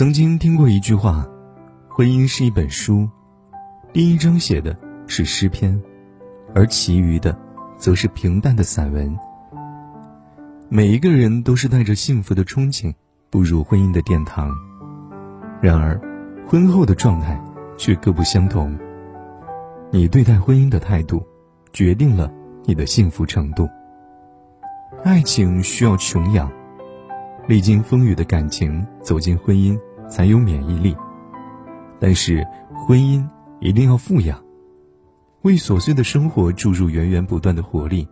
曾经听过一句话：“婚姻是一本书，第一章写的是诗篇，而其余的，则是平淡的散文。”每一个人都是带着幸福的憧憬步入婚姻的殿堂，然而，婚后的状态却各不相同。你对待婚姻的态度，决定了你的幸福程度。爱情需要穷养。历经风雨的感情走进婚姻才有免疫力，但是婚姻一定要富养，为琐碎的生活注入源源不断的活力，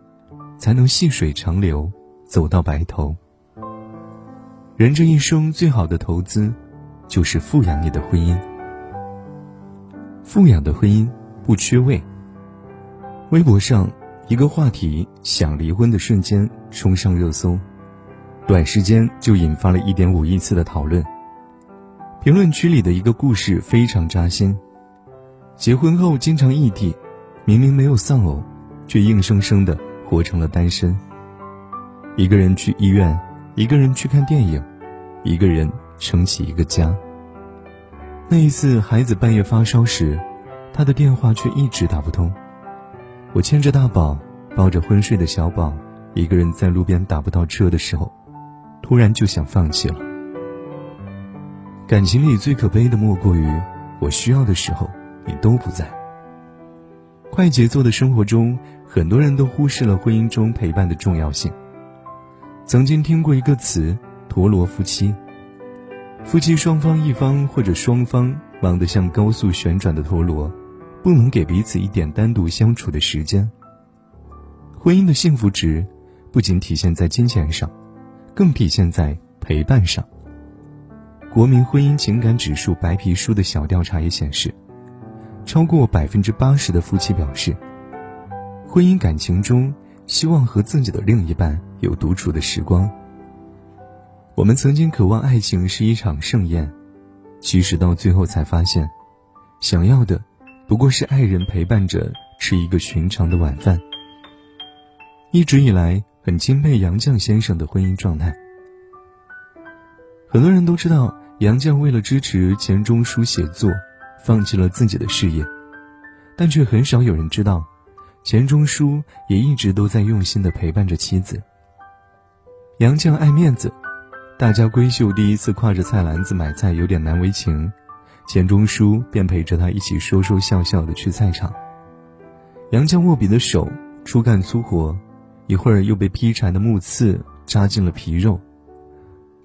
才能细水长流，走到白头。人这一生最好的投资，就是富养你的婚姻。富养的婚姻不缺位。微博上一个话题“想离婚的瞬间”冲上热搜。短时间就引发了一点五亿次的讨论。评论区里的一个故事非常扎心：结婚后经常异地，明明没有丧偶，却硬生生的活成了单身。一个人去医院，一个人去看电影，一个人撑起一个家。那一次孩子半夜发烧时，他的电话却一直打不通。我牵着大宝，抱着昏睡的小宝，一个人在路边打不到车的时候。突然就想放弃了。感情里最可悲的莫过于，我需要的时候你都不在。快节奏的生活中，很多人都忽视了婚姻中陪伴的重要性。曾经听过一个词“陀螺夫妻”，夫妻双方一方或者双方忙得像高速旋转的陀螺，不能给彼此一点单独相处的时间。婚姻的幸福值，不仅体现在金钱上。更体现在陪伴上。国民婚姻情感指数白皮书的小调查也显示，超过百分之八十的夫妻表示，婚姻感情中希望和自己的另一半有独处的时光。我们曾经渴望爱情是一场盛宴，其实到最后才发现，想要的不过是爱人陪伴着吃一个寻常的晚饭。一直以来。很钦佩杨绛先生的婚姻状态。很多人都知道，杨绛为了支持钱钟书写作，放弃了自己的事业，但却很少有人知道，钱钟书也一直都在用心的陪伴着妻子。杨绛爱面子，大家闺秀第一次挎着菜篮子买菜有点难为情，钱钟书便陪着她一起说说笑笑的去菜场。杨绛握笔的手粗干粗活。一会儿又被劈柴的木刺扎进了皮肉，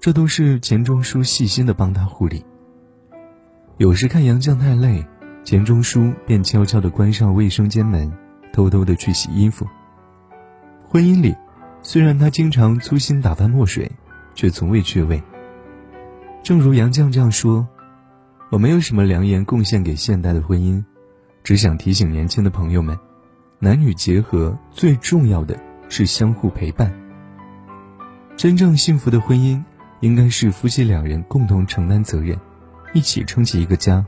这都是钱钟书细心的帮他护理。有时看杨绛太累，钱钟书便悄悄地关上卫生间门，偷偷地去洗衣服。婚姻里，虽然他经常粗心打翻墨水，却从未缺位。正如杨绛这样说：“我没有什么良言贡献给现代的婚姻，只想提醒年轻的朋友们，男女结合最重要的。”是相互陪伴。真正幸福的婚姻，应该是夫妻两人共同承担责任，一起撑起一个家。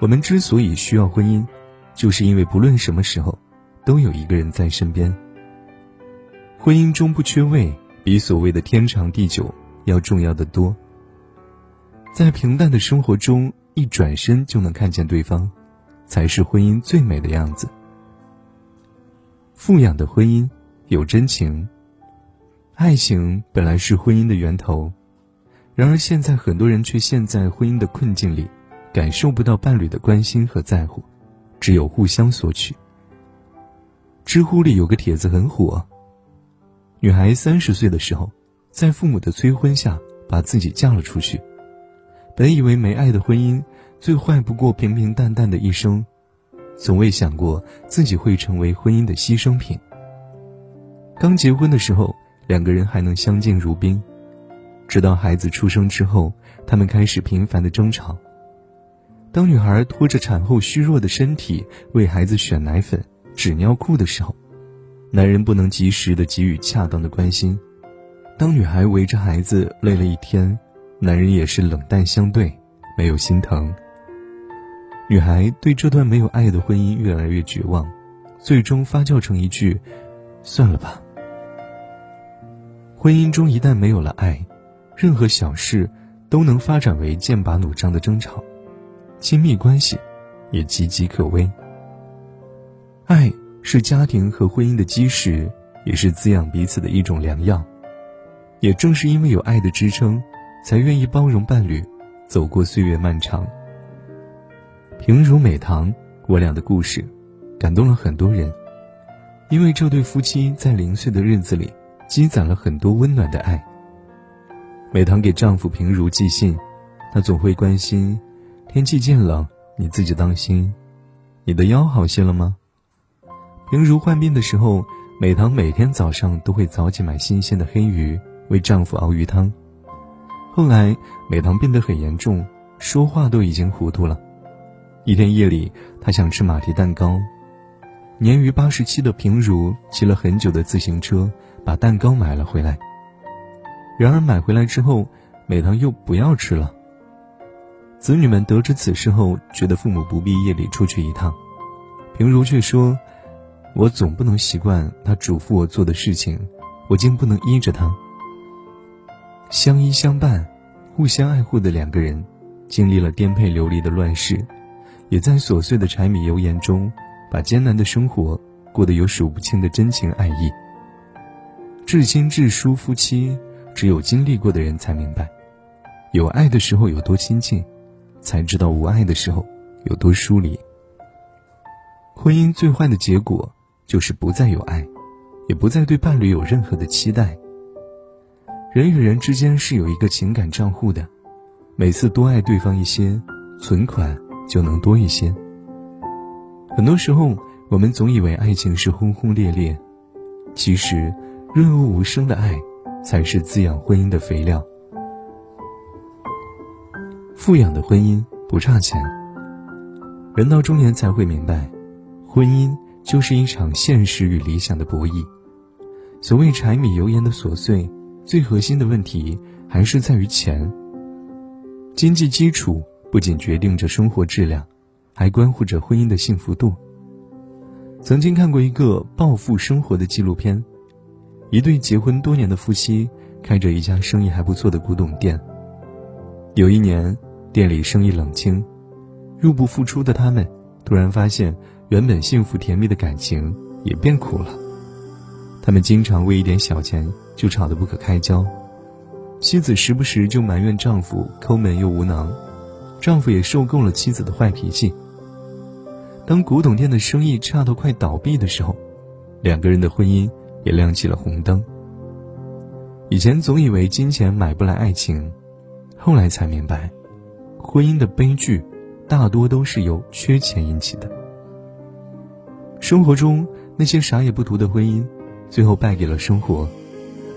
我们之所以需要婚姻，就是因为不论什么时候，都有一个人在身边。婚姻中不缺位，比所谓的天长地久要重要的多。在平淡的生活中，一转身就能看见对方，才是婚姻最美的样子。富养的婚姻。有真情，爱情本来是婚姻的源头，然而现在很多人却陷在婚姻的困境里，感受不到伴侣的关心和在乎，只有互相索取。知乎里有个帖子很火，女孩三十岁的时候，在父母的催婚下，把自己嫁了出去。本以为没爱的婚姻，最坏不过平平淡淡的一生，从未想过自己会成为婚姻的牺牲品。刚结婚的时候，两个人还能相敬如宾，直到孩子出生之后，他们开始频繁的争吵。当女孩拖着产后虚弱的身体为孩子选奶粉、纸尿裤的时候，男人不能及时的给予恰当的关心；当女孩围着孩子累了一天，男人也是冷淡相对，没有心疼。女孩对这段没有爱的婚姻越来越绝望，最终发酵成一句：“算了吧。”婚姻中一旦没有了爱，任何小事都能发展为剑拔弩张的争吵，亲密关系也岌岌可危。爱是家庭和婚姻的基石，也是滋养彼此的一种良药。也正是因为有爱的支撑，才愿意包容伴侣，走过岁月漫长。平如美棠，我俩的故事，感动了很多人。因为这对夫妻在零碎的日子里，积攒了很多温暖的爱。美棠给丈夫平如寄信，她总会关心：天气渐冷，你自己当心。你的腰好些了吗？平如患病的时候，美棠每天早上都会早起买新鲜的黑鱼，为丈夫熬鱼汤。后来，美棠病得很严重，说话都已经糊涂了。一天夜里，她想吃马蹄蛋糕，年逾八十七的平如骑了很久的自行车，把蛋糕买了回来。然而买回来之后，美棠又不要吃了。子女们得知此事后，觉得父母不必夜里出去一趟。平如却说：“我总不能习惯他嘱咐我做的事情，我竟不能依着他。”相依相伴、互相爱护的两个人，经历了颠沛流离的乱世，也在琐碎的柴米油盐中，把艰难的生活过得有数不清的真情爱意。至亲至疏夫妻。只有经历过的人才明白，有爱的时候有多亲近，才知道无爱的时候有多疏离。婚姻最坏的结果就是不再有爱，也不再对伴侣有任何的期待。人与人之间是有一个情感账户的，每次多爱对方一些，存款就能多一些。很多时候，我们总以为爱情是轰轰烈烈，其实润物无声的爱。才是滋养婚姻的肥料。富养的婚姻不差钱。人到中年才会明白，婚姻就是一场现实与理想的博弈。所谓柴米油盐的琐碎，最核心的问题还是在于钱。经济基础不仅决定着生活质量，还关乎着婚姻的幸福度。曾经看过一个暴富生活的纪录片。一对结婚多年的夫妻开着一家生意还不错的古董店。有一年，店里生意冷清，入不敷出的他们突然发现，原本幸福甜蜜的感情也变苦了。他们经常为一点小钱就吵得不可开交，妻子时不时就埋怨丈夫抠门又无能，丈夫也受够了妻子的坏脾气。当古董店的生意差到快倒闭的时候，两个人的婚姻。也亮起了红灯。以前总以为金钱买不来爱情，后来才明白，婚姻的悲剧大多都是由缺钱引起的。生活中那些啥也不图的婚姻，最后败给了生活，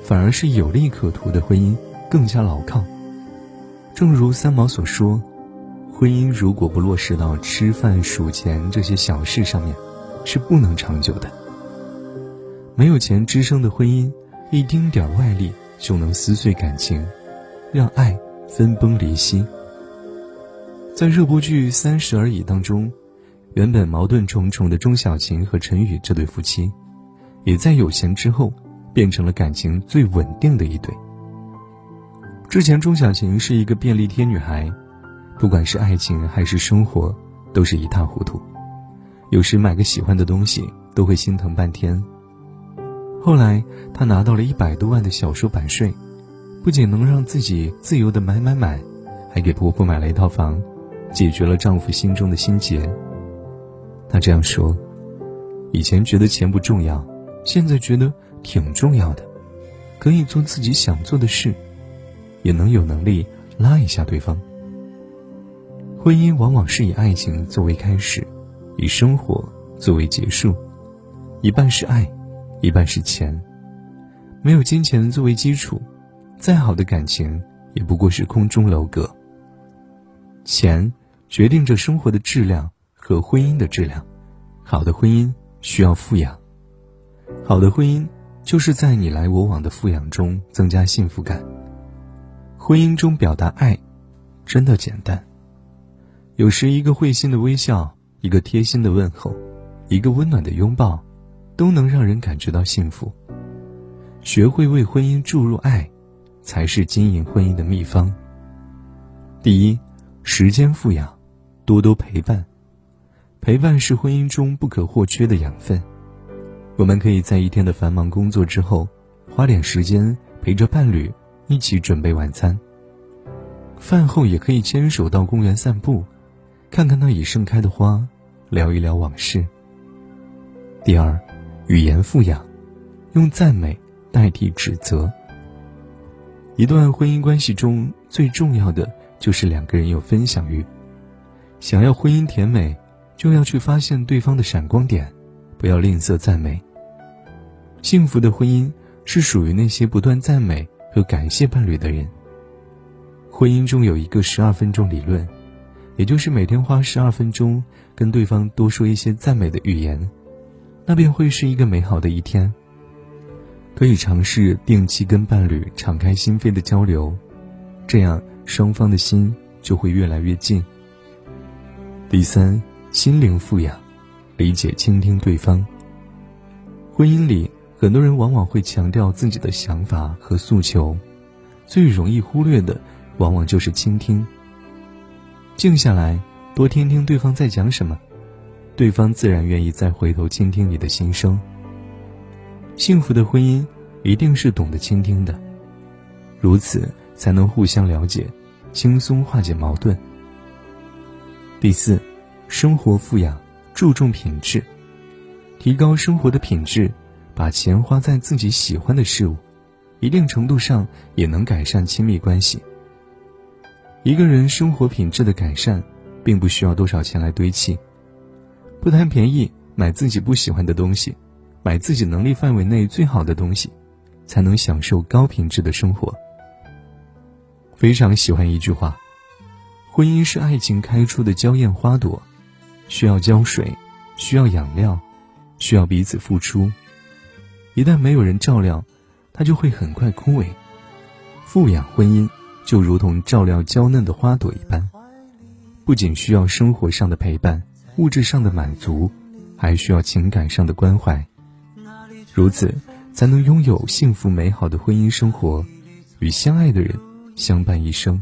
反而是有利可图的婚姻更加牢靠。正如三毛所说，婚姻如果不落实到吃饭数钱这些小事上面，是不能长久的。没有钱支撑的婚姻，一丁点外力就能撕碎感情，让爱分崩离析。在热播剧《三十而已》当中，原本矛盾重重的钟小琴和陈宇这对夫妻，也在有钱之后，变成了感情最稳定的一对。之前钟小琴是一个便利贴女孩，不管是爱情还是生活，都是一塌糊涂，有时买个喜欢的东西都会心疼半天。后来，她拿到了一百多万的小说版税，不仅能让自己自由的买买买，还给婆婆买了一套房，解决了丈夫心中的心结。她这样说：“以前觉得钱不重要，现在觉得挺重要的，可以做自己想做的事，也能有能力拉一下对方。婚姻往往是以爱情作为开始，以生活作为结束，一半是爱。”一半是钱，没有金钱作为基础，再好的感情也不过是空中楼阁。钱决定着生活的质量和婚姻的质量，好的婚姻需要富养，好的婚姻就是在你来我往的富养中增加幸福感。婚姻中表达爱，真的简单，有时一个会心的微笑，一个贴心的问候，一个温暖的拥抱。都能让人感觉到幸福。学会为婚姻注入爱，才是经营婚姻的秘方。第一，时间富养，多多陪伴。陪伴是婚姻中不可或缺的养分。我们可以在一天的繁忙工作之后，花点时间陪着伴侣一起准备晚餐。饭后也可以牵手到公园散步，看看那已盛开的花，聊一聊往事。第二，语言富养，用赞美代替指责。一段婚姻关系中最重要的就是两个人有分享欲。想要婚姻甜美，就要去发现对方的闪光点，不要吝啬赞美。幸福的婚姻是属于那些不断赞美和感谢伴侣的人。婚姻中有一个十二分钟理论，也就是每天花十二分钟跟对方多说一些赞美的语言，那便会是一个美好的一天。可以尝试定期跟伴侣敞开心扉的交流，这样双方的心就会越来越近。第三，心灵富养，理解倾听对方。婚姻里，很多人往往会强调自己的想法和诉求，最容易忽略的。往往就是倾听。静下来，多听听对方在讲什么，对方自然愿意再回头倾听你的心声。幸福的婚姻一定是懂得倾听的，如此才能互相了解，轻松化解矛盾。第四，生活富养，注重品质，提高生活的品质，把钱花在自己喜欢的事物，一定程度上也能改善亲密关系。一个人生活品质的改善，并不需要多少钱来堆砌，不贪便宜，买自己不喜欢的东西，买自己能力范围内最好的东西，才能享受高品质的生活。非常喜欢一句话：婚姻是爱情开出的娇艳花朵，需要浇水，需要养料，需要彼此付出。一旦没有人照料，它就会很快枯萎。富养婚姻。就如同照料娇嫩的花朵一般，不仅需要生活上的陪伴、物质上的满足，还需要情感上的关怀，如此才能拥有幸福美好的婚姻生活，与相爱的人相伴一生。